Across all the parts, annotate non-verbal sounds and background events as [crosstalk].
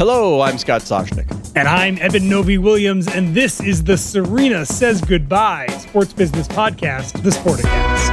Hello, I'm Scott Soshnick. And I'm Eben Novy Williams, and this is the Serena Says Goodbye Sports Business Podcast, the Sporticast.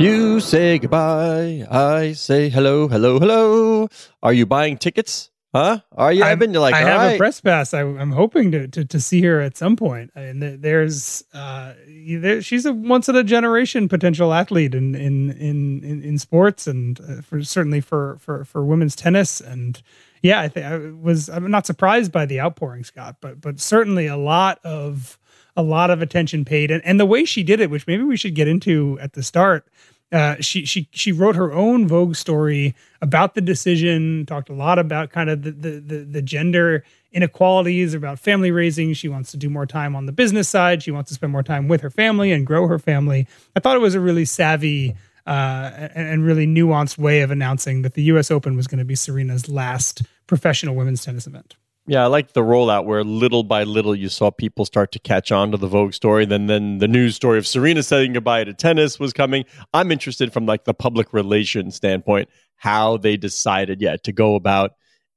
You say goodbye. I say hello, hello, hello. Are you buying tickets? Huh? Are you, Eben? You're like, I have right. a press pass. I, am hoping to, to to see her at some point. And th- there's, uh, there, she's a once in a generation potential athlete in in in in, in sports, and uh, for certainly for for for women's tennis. And yeah, I think I was. I'm not surprised by the outpouring, Scott, but but certainly a lot of a lot of attention paid, and and the way she did it, which maybe we should get into at the start. Uh, she she she wrote her own Vogue story about the decision. Talked a lot about kind of the, the the the, gender inequalities, about family raising. She wants to do more time on the business side. She wants to spend more time with her family and grow her family. I thought it was a really savvy uh, and, and really nuanced way of announcing that the U.S. Open was going to be Serena's last professional women's tennis event. Yeah, I like the rollout where little by little you saw people start to catch on to the Vogue story. Then, then the news story of Serena saying goodbye to tennis was coming. I'm interested from like the public relations standpoint how they decided, yeah, to go about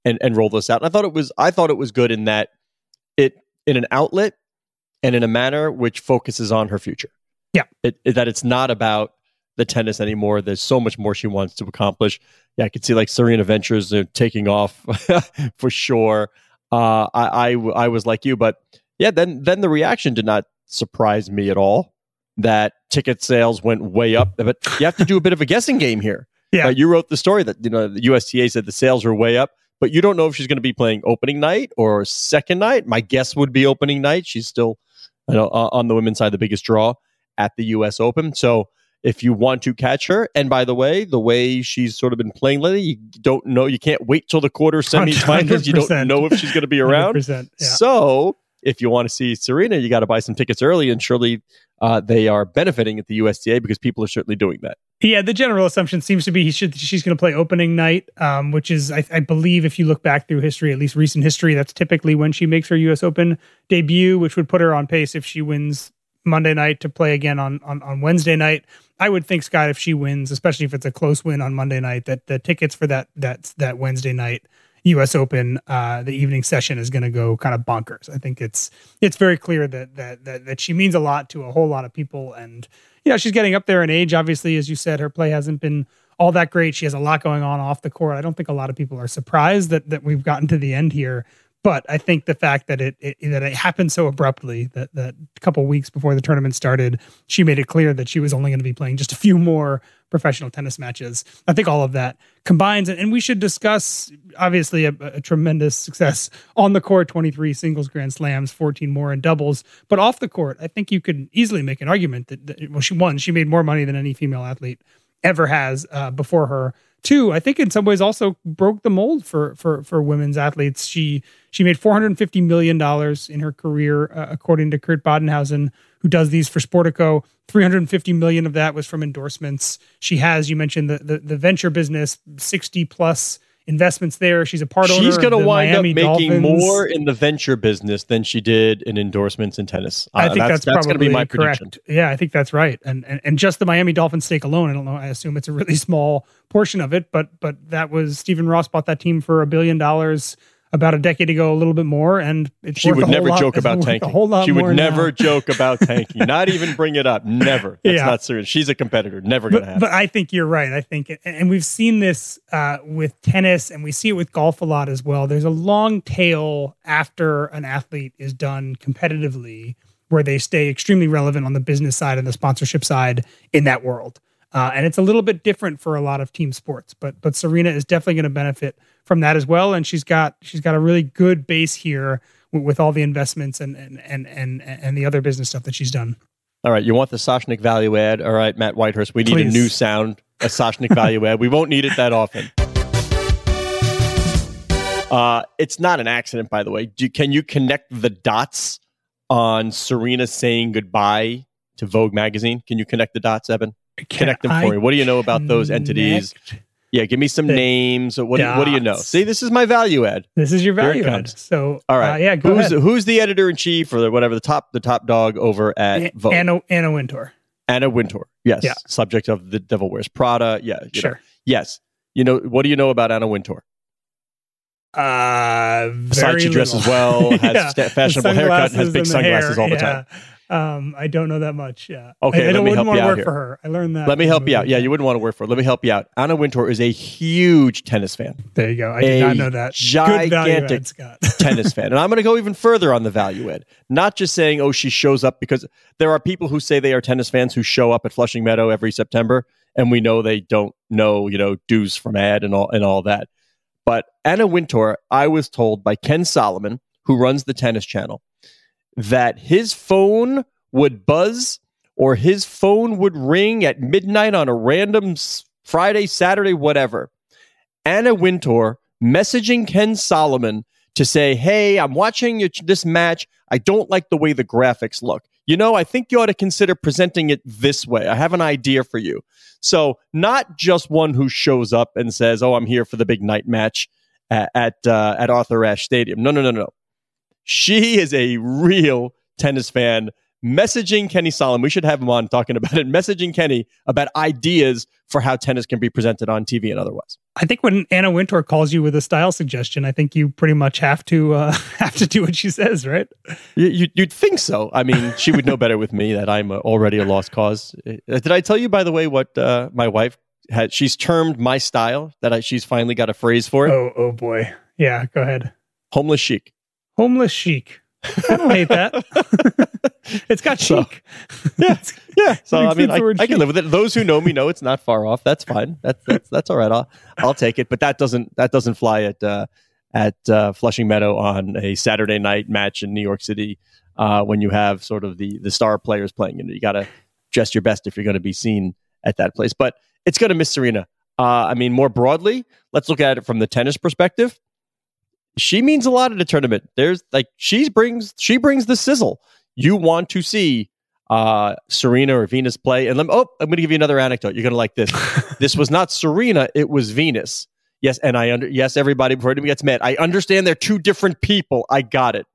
and and roll this out. And I thought it was I thought it was good in that it in an outlet and in a manner which focuses on her future. Yeah, it, it, that it's not about the tennis anymore. There's so much more she wants to accomplish. Yeah, I could see like Serena Ventures uh, taking off [laughs] for sure. Uh, I, I I was like you, but yeah, then then the reaction did not surprise me at all. That ticket sales went way up, but you have to do a bit of a guessing game here. [laughs] Yeah, uh, you wrote the story that you know the USTA said the sales are way up, but you don't know if she's going to be playing opening night or second night. My guess would be opening night. She's still, you know, uh, on the women's side the biggest draw at the U.S. Open. So if you want to catch her. And by the way, the way she's sort of been playing lately, you don't know, you can't wait till the quarter [laughs] semifinals. You don't know if she's going to be [laughs] around. Yeah. So if you want to see Serena, you got to buy some tickets early. And surely uh, they are benefiting at the USTA because people are certainly doing that. Yeah, the general assumption seems to be he should, she's going to play opening night, um, which is, I, I, believe, if you look back through history, at least recent history, that's typically when she makes her U.S. Open debut, which would put her on pace if she wins Monday night to play again on, on on Wednesday night. I would think Scott, if she wins, especially if it's a close win on Monday night, that the tickets for that that that Wednesday night U.S. Open, uh, the evening session is going to go kind of bonkers. I think it's it's very clear that, that that that she means a lot to a whole lot of people, and you know she's getting up there in age. Obviously, as you said, her play hasn't been all that great. She has a lot going on off the court. I don't think a lot of people are surprised that that we've gotten to the end here. But I think the fact that it, it that it happened so abruptly that that a couple weeks before the tournament started, she made it clear that she was only going to be playing just a few more professional tennis matches. I think all of that combines, and we should discuss obviously a, a tremendous success on the court: twenty three singles Grand Slams, fourteen more in doubles. But off the court, I think you could easily make an argument that, that well, she won. She made more money than any female athlete ever has uh, before her. Two, I think in some ways also broke the mold for for for women's athletes. She she made four hundred and fifty million dollars in her career, uh, according to Kurt Badenhausen, who does these for Sportico. Three hundred and fifty million of that was from endorsements. She has, you mentioned the the, the venture business, sixty plus investments there. She's a part owner. She's going to wind Miami up making Dolphins. more in the venture business than she did in endorsements in tennis. Uh, I think that's, that's, going to probably be my correct. prediction. Yeah, I think that's right. And, and and just the Miami Dolphins stake alone, I don't know. I assume it's a really [laughs] small portion of it, but but that was Stephen Ross bought that team for a billion dollars. About a decade ago, a little bit more, and it's she would never joke [laughs] about tanking. A whole lot she would never now. joke about [laughs] tanking. Not even bring it up. Never. That's Yeah. not serious. She's a competitor. Never gonna But, happen. but I think you're right. I think, and we've seen this uh, with tennis, and we see it with golf a lot as well. There's a long tail after an athlete is done competitively, where they stay extremely relevant on the business side and the sponsorship side in that world. Uh, and it's a little bit different for a lot of team sports, but but Serena is definitely going to benefit from that as well. And she's got she's got a really good base here with, with all the investments and and and and and the other business stuff that she's done. All right, you want the Soshnick value add? All right, Matt Whitehurst, we need a new sound, a Soshnick value add. We won't need it that often. Uh, it's not an accident, by the way. Do, can you connect the dots on Serena saying goodbye to Vogue magazine? Can you connect the dots, Eben? Connect them I for me. What do you know about those entities? Yeah, give me some names. What, do- what do you know? See, this is my value add. This is your value add. So All right, uh, yeah, go who's ahead. who's the editor in chief or the, whatever the top the top dog over at A- Vogue? Anna Anna Wintour. Anna Wintour. Yes. Yeah. Subject of The Devil Wears Prada. Yeah. you know. Sure. Yes. You know, what do you know about Anna Wintour? Uh, Besides, very she dresses well, [laughs] has Yeah. fashionable haircut, and has big sunglasses hair, all the yeah. time. Um, I don't know that much. Yeah. Okay, I, I don't wouldn't want to work here. for her. I learned that. Let me help you out. Yeah, you wouldn't want to work for her. Let me help you out. Anna Wintour is a huge tennis fan, There you go. I did not know that. Gigantic add, [laughs] tennis fan. And I'm going to go even further on the value ed. Not just saying, oh, she shows up because there are people who say they are tennis fans who show up at Flushing Meadow every September, and we know they don't know, you know, dues from ad and all and all that. But Anna Wintour, I was told by Ken Solomon, who runs the tennis channel, that his phone would buzz or his phone would ring at midnight on a random Friday, Saturday, whatever. Anna Wintour messaging Ken Solomon to say, Hey, I'm watching this match. I don't like the way the graphics look. You know, I think you ought to consider presenting it this way. I have an idea for you. So, not just one who shows up and says, Oh, I'm here for the big night match at, at, uh, at Arthur Ashe Stadium. No, no, no, no. She is a real tennis fan messaging Kenny Solomon. We should have him on talking about it. Messaging Kenny about ideas for how tennis can be presented on TV and otherwise. I think when Anna Wintour calls you with a style suggestion, I think you pretty much have to uh, [laughs] have to do what she says, right? You, you'd think so. I mean, she would know better with me that I'm uh, already a lost cause. Uh, Did I tell you, by the way, what uh, my wife had? She's termed my style that I, she's finally got a phrase for it. Oh, oh boy. Yeah, go ahead. Homeless chic. Homeless chic. I don't hate that. [laughs] it's got So- chic. [laughs] Yeah, yeah. So I mean, I, I can live with it. Those who know me know it's not far off. That's fine. That's that's, that's all right. I'll I'll take it. But that doesn't that doesn't fly at uh, at uh, Flushing Meadow on a Saturday night match in New York City uh, when you have sort of the the star players playing. You know, you got to dress your best if you're going to be seen at that place. But it's going to miss Serena. Uh, I mean, more broadly, let's look at it from the tennis perspective. She means a lot at a tournament. There's like she brings she brings the sizzle. You want to see uh, Serena or Venus play. And let me, oh, I'm going to give you another anecdote. You're going to like this. [laughs] this was not Serena, it was Venus. Yes, and I under yes, everybody before anybody gets mad. I understand they're two different people. I got it.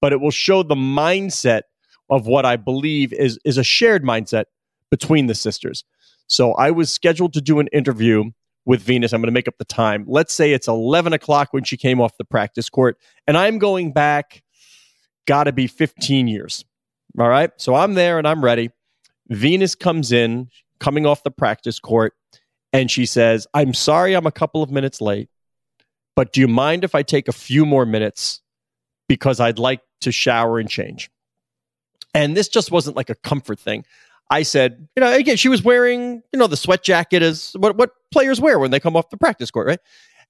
But it will show the mindset of what I believe is is a shared mindset between the sisters. So I was scheduled to do an interview with Venus. I'm going to make up the time. Let's say it's 11 o'clock when she came off the practice court, and I'm going back, got to be 15 years. All right. So I'm there and I'm ready. Venus comes in, coming off the practice court, and she says, I'm sorry I'm a couple of minutes late, but do you mind if I take a few more minutes because I'd like to shower and change? And this just wasn't like a comfort thing. I said, you know, again, she was wearing, you know, the sweat jacket is what, what players wear when they come off the practice court, right?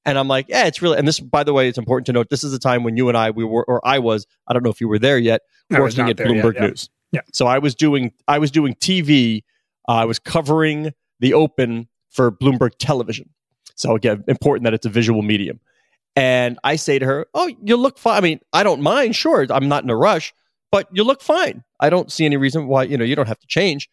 And I'm like, yeah, it's really, and this, by the way, it's important to note, this is a time when you and I, we were, or I was, I don't know if you were there yet, I working at there yet, Bloomberg yeah. News. Yeah. So I was doing, I was doing TV. Uh, I was covering the Open for Bloomberg Television. So again, important that it's a visual medium. And I say to her, "Oh, you look fine. I mean, I don't mind. Sure, I'm not in a rush, but you look fine. I don't see any reason why you know you don't have to change."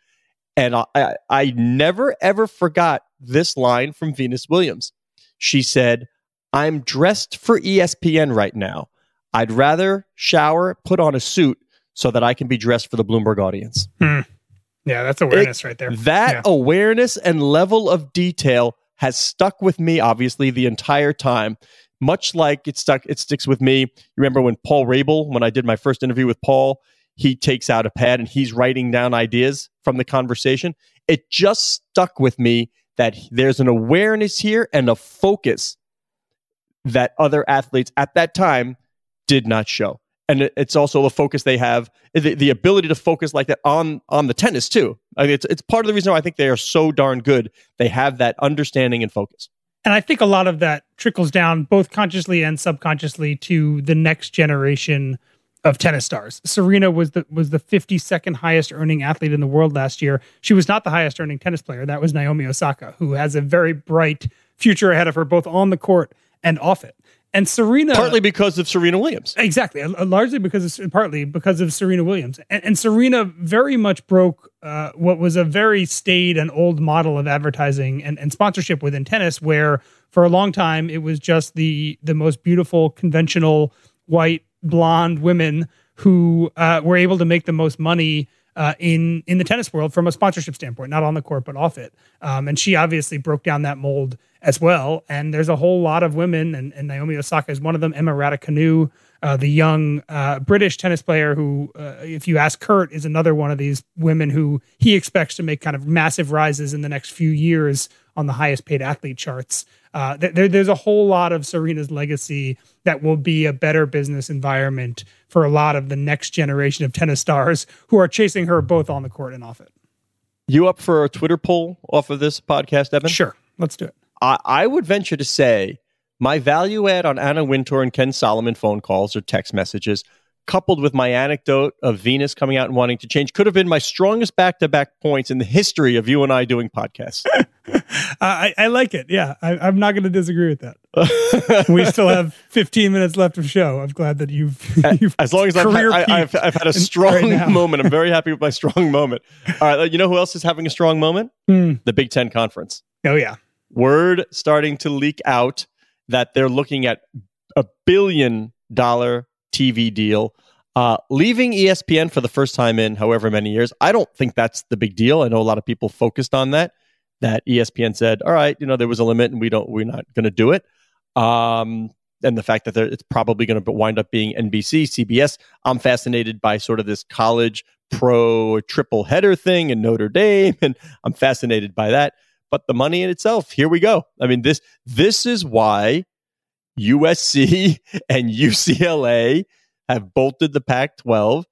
And I, I, I never ever forgot this line from Venus Williams. She said, "I'm dressed for ESPN right now. I'd rather shower, put on a suit, so that I can be dressed for the Bloomberg audience." Hmm. Yeah, that's awareness right there. That Yeah. awareness and level of detail has stuck with me, obviously, the entire time much like it stuck, it sticks with me. You remember when Paul Rabil, when I did my first interview with Paul, he takes out a pad and he's writing down ideas from the conversation. It just stuck with me that there's an awareness here and a focus that other athletes at that time did not show. And it's also the focus they have, the, the ability to focus like that on on the tennis too. I mean, it's it's part of the reason why I think they are so darn good. They have that understanding and focus. And I think a lot of that trickles down both consciously and subconsciously to the next generation of tennis stars. Serena was the was the 52nd highest earning athlete in the world last year. She was not the highest earning tennis player. That was Naomi Osaka, who has a very bright future ahead of her both on the court and off it. And Serena partly because of Serena Williams. Exactly, largely because of partly because of Serena Williams. And, and Serena very much broke uh, what was a very staid and old model of advertising and, and sponsorship within tennis where for a long time it was just the the most beautiful conventional white blonde women who uh, were able to make the most money uh, in in the tennis world from a sponsorship standpoint, not on the court but off it. Um, and she obviously broke down that mold as well. And there's a whole lot of women, and, and Naomi Osaka is one of them. Emma Raducanu, uh, the young uh, British tennis player, who, uh, if you ask Kurt, is another one of these women who he expects to make kind of massive rises in the next few years on the highest paid athlete charts. Uh, there, there's a whole lot of Serena's legacy that will be a better business environment for a lot of the next generation of tennis stars who are chasing her both on the court and off it. You up for a Twitter poll off of this podcast, Eben? Sure, let's do it. I, I would venture to say my value add on Anna Wintour and Ken Solomon phone calls or text messages coupled with my anecdote of Venus coming out and wanting to change, could have been my strongest back to back points in the history of you and I doing podcasts. [laughs] I, I, like it. Yeah, I, am not going to disagree with that. [laughs] we still have 15 minutes left of show. I'm glad that you've, [laughs] you've as long as I've had, I, have I've had a strong right moment. I'm very happy with my strong moment. All right, you know who else is having a strong moment? Hmm. The Big Ten Conference. Oh yeah, word starting to leak out that they're looking at a billion dollar TV deal. Uh, leaving ESPN for the first time in however many years, I don't think that's the big deal. I know a lot of people focused on that. That ESPN said, "All right, you know, there was a limit, and we don't, we're not going to do it." Um, and the fact that it's probably going to wind up being NBC, CBS. I'm fascinated by sort of this college pro triple header thing in Notre Dame, [laughs] and I'm fascinated by that. But the money in itself, here we go. I mean this this is why USC [laughs] and UCLA have bolted the Pac 12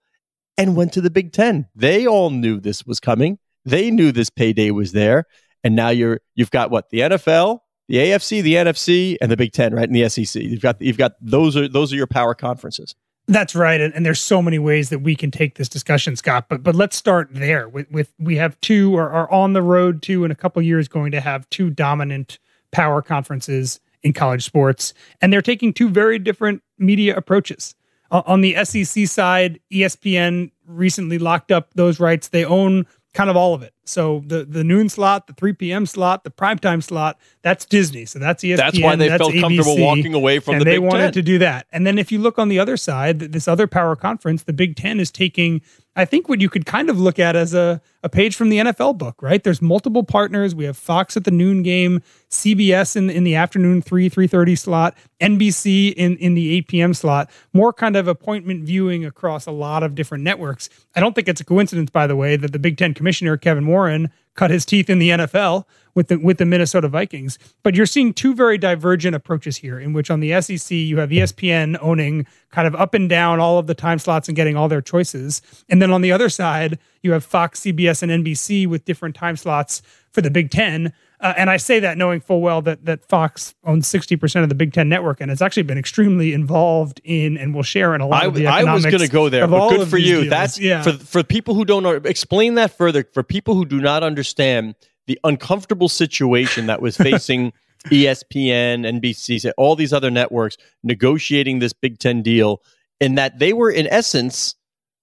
and went to the Big Ten. They all knew this was coming. They knew this payday was there. And now you're you've got what the NFL, the AFC, the NFC, and the Big Ten, right? in the SEC. You've got you've got those are those are your power conferences. That's right, and, and, there's so many ways that we can take this discussion, Scott. But but let's start there. With with we have two or are on the road to in a couple years going to have two dominant power conferences in college sports, and they're taking two very different media approaches. On the SEC side, ESPN recently locked up those rights. They own kind of all of it. So the the noon slot, the 3 p.m. slot, the primetime slot, that's Disney. So that's ESPN. That's why they that's felt ABC, comfortable walking away from and the they Big wanted Ten. to do that. And then if you look on the other side, this other power conference, the Big Ten is taking I think what you could kind of look at as a, a page from the NFL book, right? There's multiple partners. We have Fox at the noon game, CBS in, in the afternoon 3, 3.30 slot, NBC in, in the 8 p.m. slot, more kind of appointment viewing across a lot of different networks. I don't think it's a coincidence, by the way, that the Big Ten commissioner, Kevin Warren, cut his teeth in the NFL with the with the Minnesota Vikings. But you're seeing two very divergent approaches here, in which on the SEC you have ESPN owning kind of up and down all of the time slots and getting all their choices, and then on the other side you have Fox, CBS, and NBC with different time slots for the Big Ten. Uh, and I say that knowing full well that that Fox owns sixty percent of the Big Ten network, and it's actually been extremely involved in and will share in a lot I, of the economics. I was going to go there, but good for you. Deals. That's yeah. for for people who don't know. Explain that further for people who do not understand the uncomfortable situation that was [laughs] facing ESPN, NBC, all these other networks negotiating this Big Ten deal, in that they were in essence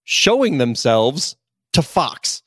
showing themselves to Fox,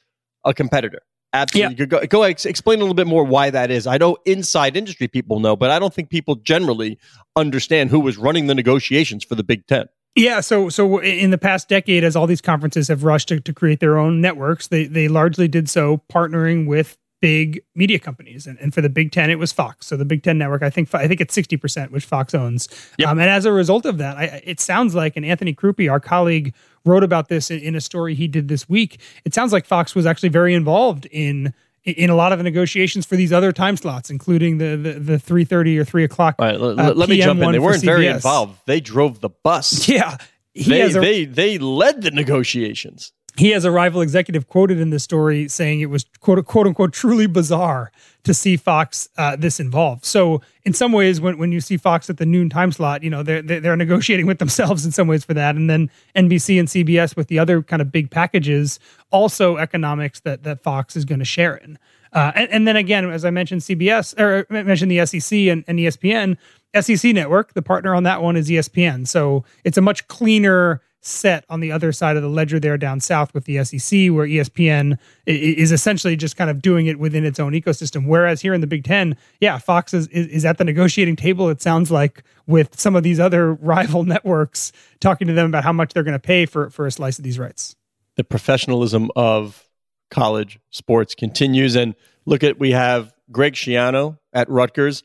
a competitor. Absolutely. Yeah. Go, go explain a little bit more why that is. I know inside industry people know, but I don't think people generally understand who was running the negotiations for the Big Ten. Yeah, so so in the past decade, as all these conferences have rushed to, to create their own networks, they they largely did so partnering with big media companies, and, and for the Big Ten, it was Fox. So the Big Ten network, I think, I think it's sixty percent, which Fox owns. Yep. Um, and as a result of that, I, it sounds like, and Anthony Crupi, our colleague, wrote about this in, in a story he did this week. It sounds like Fox was actually very involved in in a lot of the negotiations for these other time slots, including the the, the three thirty or three o'clock. All right, uh, let me jump in. They weren't very involved. They drove the bus. [laughs] Yeah, they a, they they led the negotiations he has a rival executive quoted in the story saying it was quote, quote unquote truly bizarre to see Fox uh, this involved. So in some ways, when, when you see Fox at the noon time slot, you know they're they're negotiating with [laughs] themselves in some ways for that, and then NBC and CBS with the other kind of big packages, also economics that that Fox is going to share in. Uh, and, and, then again, as I mentioned, CBS or I mentioned the SEC and, and ESPN. SEC network, the partner on that one is ESPN. So it's a much cleaner set on the other side of the ledger there down south with the SEC, where ESPN is essentially just kind of doing it within its own ecosystem. Whereas here in the Big Ten, yeah, Fox is, is at the negotiating table, it sounds like, with some of these other [laughs] rival networks, talking to them about how much they're going to pay for, for a slice of these rights. The professionalism of college sports continues. And look at, we have Greg Schiano at Rutgers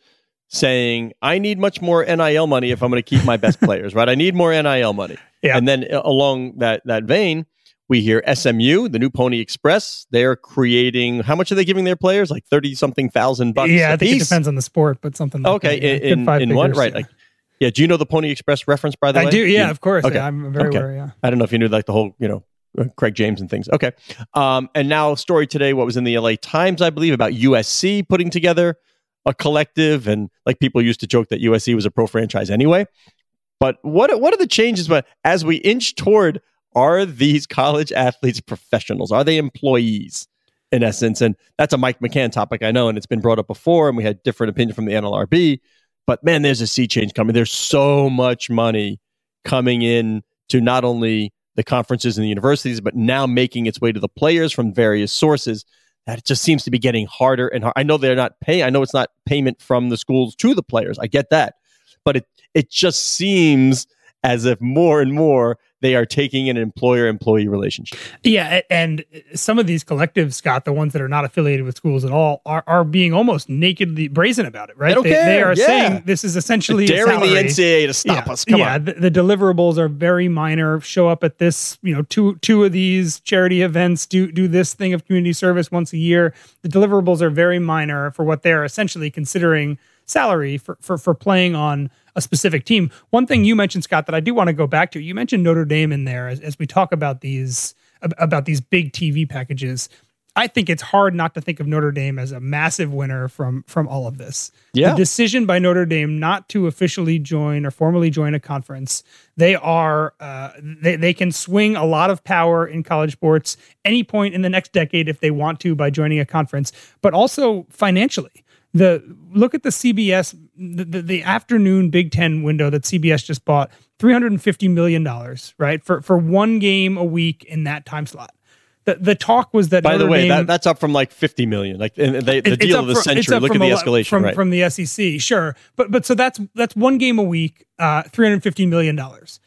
saying, I need much more NIL money if I'm going to keep my best players, right? I need more NIL money. Yeah. And then uh, along that that vein, we hear SMU, the new Pony Express. They're creating. How much are they giving their players? Like thirty something thousand bucks. Yeah, I think it depends on the sport, but something. Like okay, that, yeah. in, in, in one, right? Yeah. Like, yeah. Do you know the Pony Express reference? By the I way, I do. Yeah, you, of course. Okay. Yeah, I'm very okay. aware. Yeah. I don't know if you knew like the whole, you know, uh, Craig James and things. Okay. Um, and now story today. What was in the LA Times, I believe, about USC putting together a collective, and like people used to joke that USC was a pro franchise anyway. But what what are the changes? But as we inch toward, are these college athletes professionals? Are they employees in essence? And that's a Mike McCann topic, I know, and it's been brought up before, and we had different opinion from the NLRB. But man, there's a sea change coming. There's so much money coming in to not only the conferences and the universities, but now making its way to the players from various sources. That it just seems to be getting harder and harder. I know they're not paying. I know it's not payment from the schools to the players. I get that, but it it just seems as if more and more they are taking an employer employee relationship. Yeah, and some of these collectives, Scott, the ones that are not affiliated with schools at all, are, are being almost nakedly brazen about it, right? They, they, are yeah. saying this is essentially daring the NCAA to stop yeah. us. Come yeah, on. The, the, deliverables are very minor. Show up at this, you know, two two of these charity events, do do this thing of community service once a year. The deliverables are very minor for what they're essentially considering salary for for for playing on a specific team. One thing you mentioned, Scott, that I do want to go back to, you mentioned Notre Dame in there as, as we talk about these about these big TV packages. I think it's hard not to think of Notre Dame as a massive winner from from all of this. Yeah. The decision by Notre Dame not to officially join or formally join a conference, they are uh, they they can swing a lot of power in college sports any point in the next decade if they want to by joining a conference, but also financially the look at the CBS the, the, the, afternoon Big Ten window that CBS just bought three hundred and fifty million dollars right for for one game a week in that time slot. The, the talk was that by Notre the way Dame, that, that's up from like 50 million like they, the deal of the century look at the escalation from, right. from the sec sure but but so that's that's one game a week uh 350 million dollars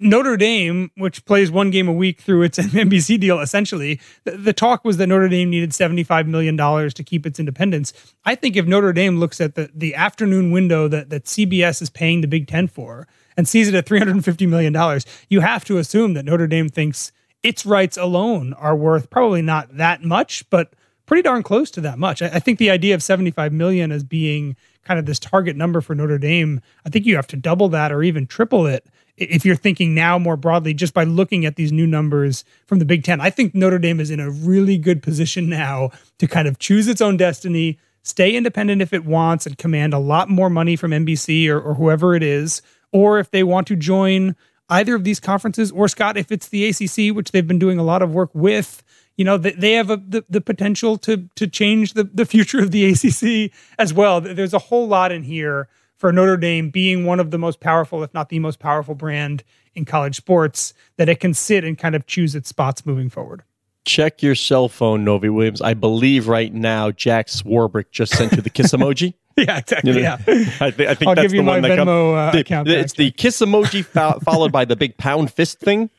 Notre Dame, which plays one game a week through its [laughs] NBC deal, essentially, the, the, talk was that Notre Dame needed $75 million to keep its independence. I think if Notre Dame looks at the, the afternoon window that, that CBS is paying the Big Ten for and sees it at $350 million, you have to assume that Notre Dame thinks its rights alone are worth probably not that much, but pretty darn close to that much. I, I think the idea of 75 million as being kind of this target number for Notre Dame, I think you have to double that or even triple it if you're thinking now more broadly, just by looking at these new numbers from the Big Ten, I think Notre Dame is in a really good position now to kind of choose its own destiny, stay independent if it wants, and command a lot more money from NBC or, or whoever it is. Or if they want to join either of these conferences, or Scott, if it's the ACC, which they've been doing a lot of work with, you know, they have a, the, the potential to to change the, the future of the ACC as well. There's a whole lot in here for Notre Dame being one of the most powerful, if not the most powerful brand in college sports, that it can sit and kind of choose its spots moving forward. Check your cell phone, Novy Williams. I believe right now Jack Swarbrick just sent you the kiss emoji. [laughs] yeah, exactly. You know, yeah, [laughs] I, th- I think I'll that's the one that comes. uh, account it's the kiss emoji fo- [laughs] followed by the big pound fist thing.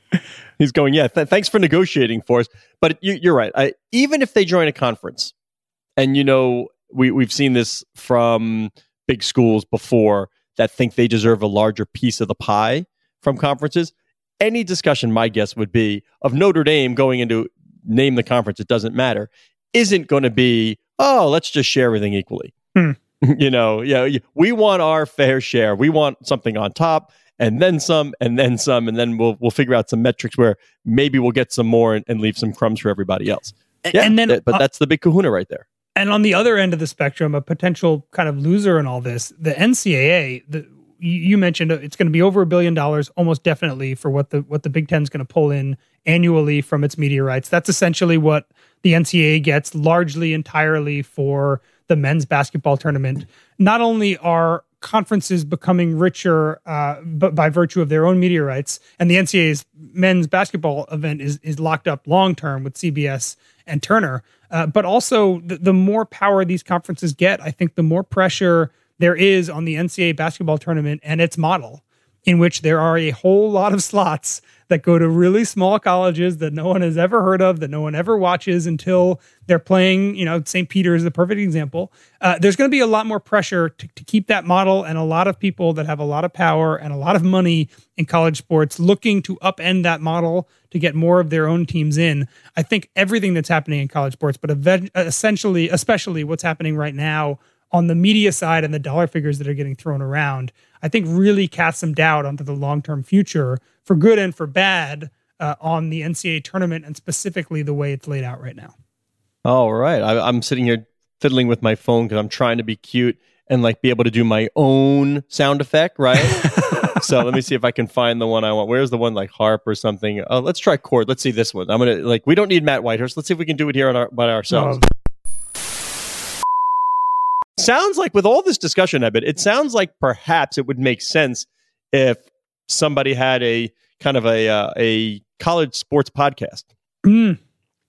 He's going, yeah. Th- thanks for negotiating for us. But you, are right. I, even if they join a conference, And you know, we we've seen this from big schools before that think they deserve a larger piece of the pie from conferences. Any discussion, my guess would be, of Notre Dame going into name the conference, it doesn't matter, isn't going to be, oh, let's just share everything equally. Hmm. [laughs] you know, yeah, we want our fair share. We want something on top and then some and then some and then we'll we'll figure out some metrics where maybe we'll get some more and, and leave some crumbs for everybody else. Yeah, and then, th- but uh, that's the big kahuna right there. And on the other end of the spectrum, a potential kind of loser in all this, the NCAA. The, you mentioned uh, it's going to be over a billion dollars, almost definitely, for what the what the Big Ten is going to pull in annually from its media rights. That's essentially what the NCAA gets, largely entirely for the men's basketball tournament. Not only are conferences becoming richer uh, but by virtue of their own media rights, and the NCAA's men's basketball event is is locked up long term with CBS and Turner. Uh, but also, the, the more power these conferences get, I think the more pressure there is on the NCAA basketball tournament and its model, in which there are a whole lot of slots that go to really small colleges that no one has ever heard of, that no one ever watches until they're playing. You know, St. Peter is the perfect example. Uh, there's going to be a lot more pressure to, to keep that model, and a lot of people that have a lot of power and a lot of money in college sports looking to upend that model to get more of their own teams in. I think everything that's happening in college sports, but ev- essentially, especially what's happening right now on the media side and the dollar figures that are getting thrown around, I think really casts some doubt onto the long term future for good and for bad uh, on the NCAA tournament and specifically the way it's laid out right now. All right. I, I'm sitting here fiddling with my phone because I'm trying to be cute and like be able to do my own sound effect, right? [laughs] so let me see if I can find the one I want. Where's the one like harp or something? Oh, let's try chord. Let's see this one. I'm gonna like we don't need Matt Whitehurst. Let's see if we can do it here on our, by ourselves. Sounds like with all this discussion of it, it sounds like perhaps it would make sense if somebody had a kind of a uh, a college sports podcast. mm,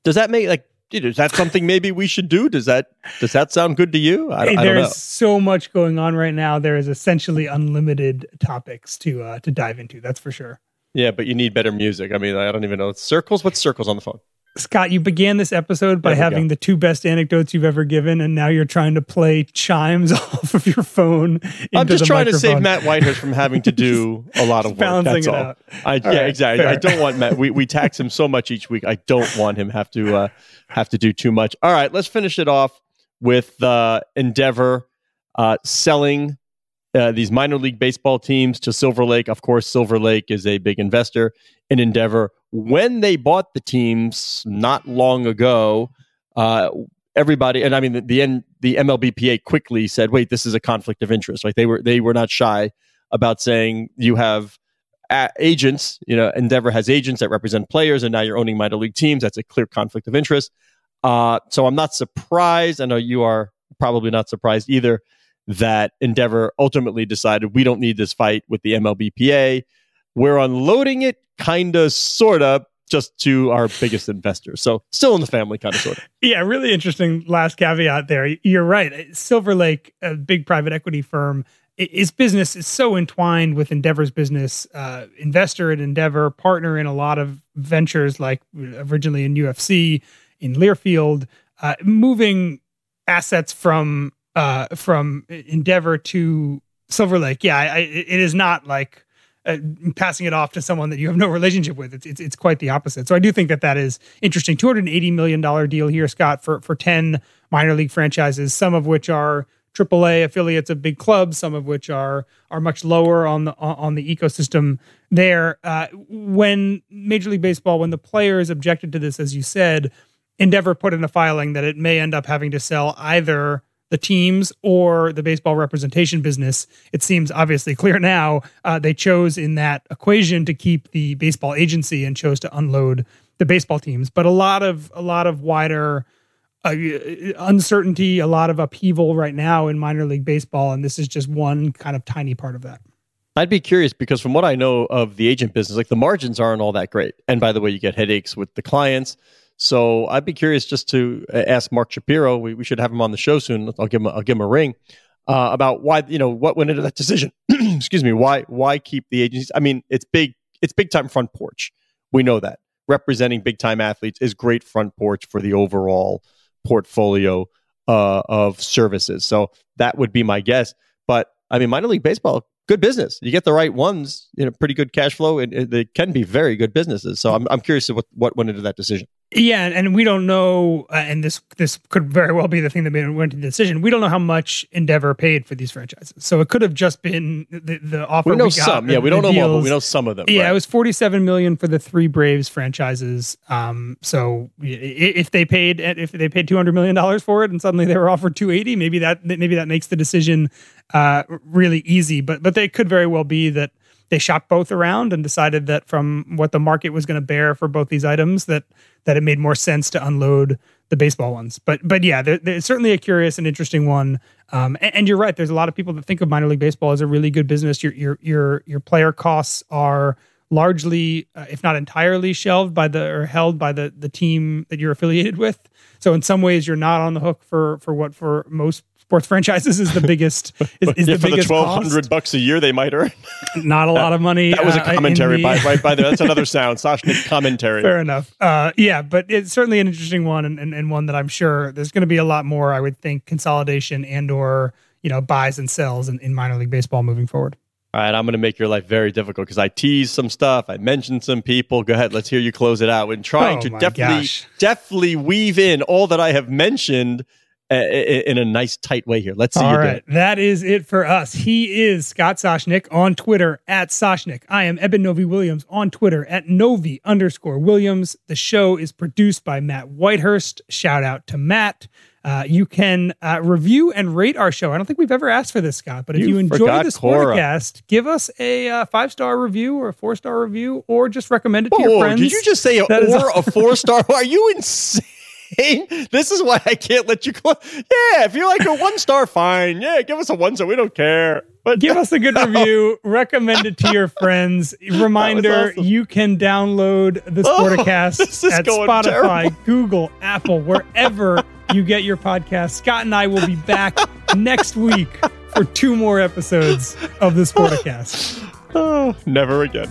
Does that make like is that something maybe we should do? Does that does that sound good to you? I, Hey, I don't there know. is so much going on right now. There is essentially unlimited topics to uh, to dive into. That's for sure. Yeah, but you need better music. I mean, I don't even know circles. What's circles on the phone? Scott, you began this episode by having go. the two best anecdotes you've ever given, and now you're trying to play chimes [laughs] off of your phone. I'm just trying to save. Matt Whitehurst from having to [laughs] do a lot of work. That's all. out. I, All yeah, right, exactly. I don't want Matt. We we tax him so much each week. I don't want him have to uh, have to do too much. All right, let's finish it off with uh, Endeavor uh, selling uh, these minor league baseball teams to Silver Lake. Of course, Silver Lake is a big investor in Endeavor. When they bought the teams not long ago, uh, everybody, and I mean the the, N, the MLBPA quickly said, "Wait, this is a conflict of interest." Like they were they were not shy about saying you have a- agents. You know, Endeavor has agents that represent players, and now you're owning minor league teams. That's a clear conflict of interest. Uh, so I'm not surprised. I know you are probably not surprised either that Endeavor ultimately decided we don't need this fight with the MLBPA. We're unloading it, kind of, sort of, just to our biggest investors. So still in the family, kind of, sort of. Yeah, really interesting last caveat there. You're right. Silver Lake, a big private equity firm, its business is so entwined with Endeavor's business. Uh, investor in Endeavor, partner in a lot of ventures, like originally in UFC, in Learfield, uh, moving assets from uh, from Endeavor to Silver Lake. Yeah, I, I, it is not like uh, passing it off to someone that you have no relationship with. It's, it's it's quite the opposite. So I do think that that is interesting. Two hundred eighty million dollar deal here, Scott, for for ten minor league franchises, some of which are AAA affiliates of big clubs, some of which are are much lower on the on the ecosystem there. Uh, when Major League Baseball, when the players objected to this, as you said, Endeavor put in a filing that it may end up having to sell either the teams or the baseball representation business. It seems obviously clear now uh, they chose in that equation to keep the baseball agency and chose to unload the baseball teams. But a lot of a lot of wider uh, uncertainty, a lot of upheaval right now in minor league baseball, and this is just one kind of tiny part of that. I'd be curious because from what I know of the agent business, like the margins aren't all that great. And by the way, you get headaches with the clients. So I'd be curious just to uh, ask Mark Shapiro. We, we should have him on the show soon. I'll give him I'll give him a ring uh, about why you know what went into that decision. [clears throat] Excuse me. Why why keep the agencies? I mean, it's big. It's big time front porch. We know that representing big time athletes is great front porch for the overall portfolio uh, of services. So that would be my guess. But I mean, minor league baseball, good business. You get the right ones, you know, pretty good cash flow, and they can be very good businesses. So I'm, I'm curious what, what went into that decision. Yeah, and we don't know, uh, and this this could very well be the thing that made went to the decision. We don't know how much Endeavor paid for these franchises, so it could have just been the, the offer. We know we got, some, the, yeah. We don't know deals. more, but we know some of them. Yeah, right? it was forty-seven million for the three Braves franchises. Um, so if they paid if they paid two hundred million dollars for it, and suddenly they were offered two eighty, maybe that maybe that makes the decision uh, really easy. But but they could very well be that they shopped both around and decided that from what the market was going to bear for both these items that that it made more sense to unload the baseball ones. But but yeah, it's certainly a curious and interesting one. Um, and, and, you're right. There's a lot of people that think of minor league baseball as a really good business. Your your your your player costs are largely, uh, if not entirely, shelved by the or held by the the team that you're affiliated with. So in some ways, you're not on the hook for for what for most sports franchises is the biggest [laughs] is, is yeah, the for biggest the twelve hundred bucks a year they might earn. Not a lot of money. That was a uh, commentary the, by right by there. That's another sound. Soshnick commentary. Fair enough. Uh, yeah, but it's certainly an interesting one and, and, and one that I'm sure there's going to be a lot more. I would think consolidation and or you know buys and sells in, in minor league baseball moving forward. All right, I'm going to make your life very difficult because I teased some stuff. I mentioned some people. Go ahead, let's hear you close it out. When trying Oh to deftly, gosh. deftly weave in all that I have mentioned uh, in a nice, tight way here. Let's see All right, it. that is it for us. He is Scott Soshnick on Twitter at Soshnick. I am Eben Novy Williams on Twitter at Novy underscore Williams. The show is produced by Matt Whitehurst. Shout out to Matt. Uh, you can uh, review and rate our show. I don't think we've ever asked for this, Scott, but if You you enjoy this Cora. Sporticast, give us a uh, five star review or a four star review, or just recommend it to your friends. did you just say a, or a [laughs] four star? Are you insane? This is why I can't let you close. Yeah, if you like a one star, fine. Yeah, give us a one star. We don't care. But give us a good [laughs] review recommend it to your friends [laughs] reminder awesome. you can download the Oh, this is at spotify terrible. [laughs] google apple wherever you get your podcast scott and i will be back next week for two more episodes of the sporticast oh, never again.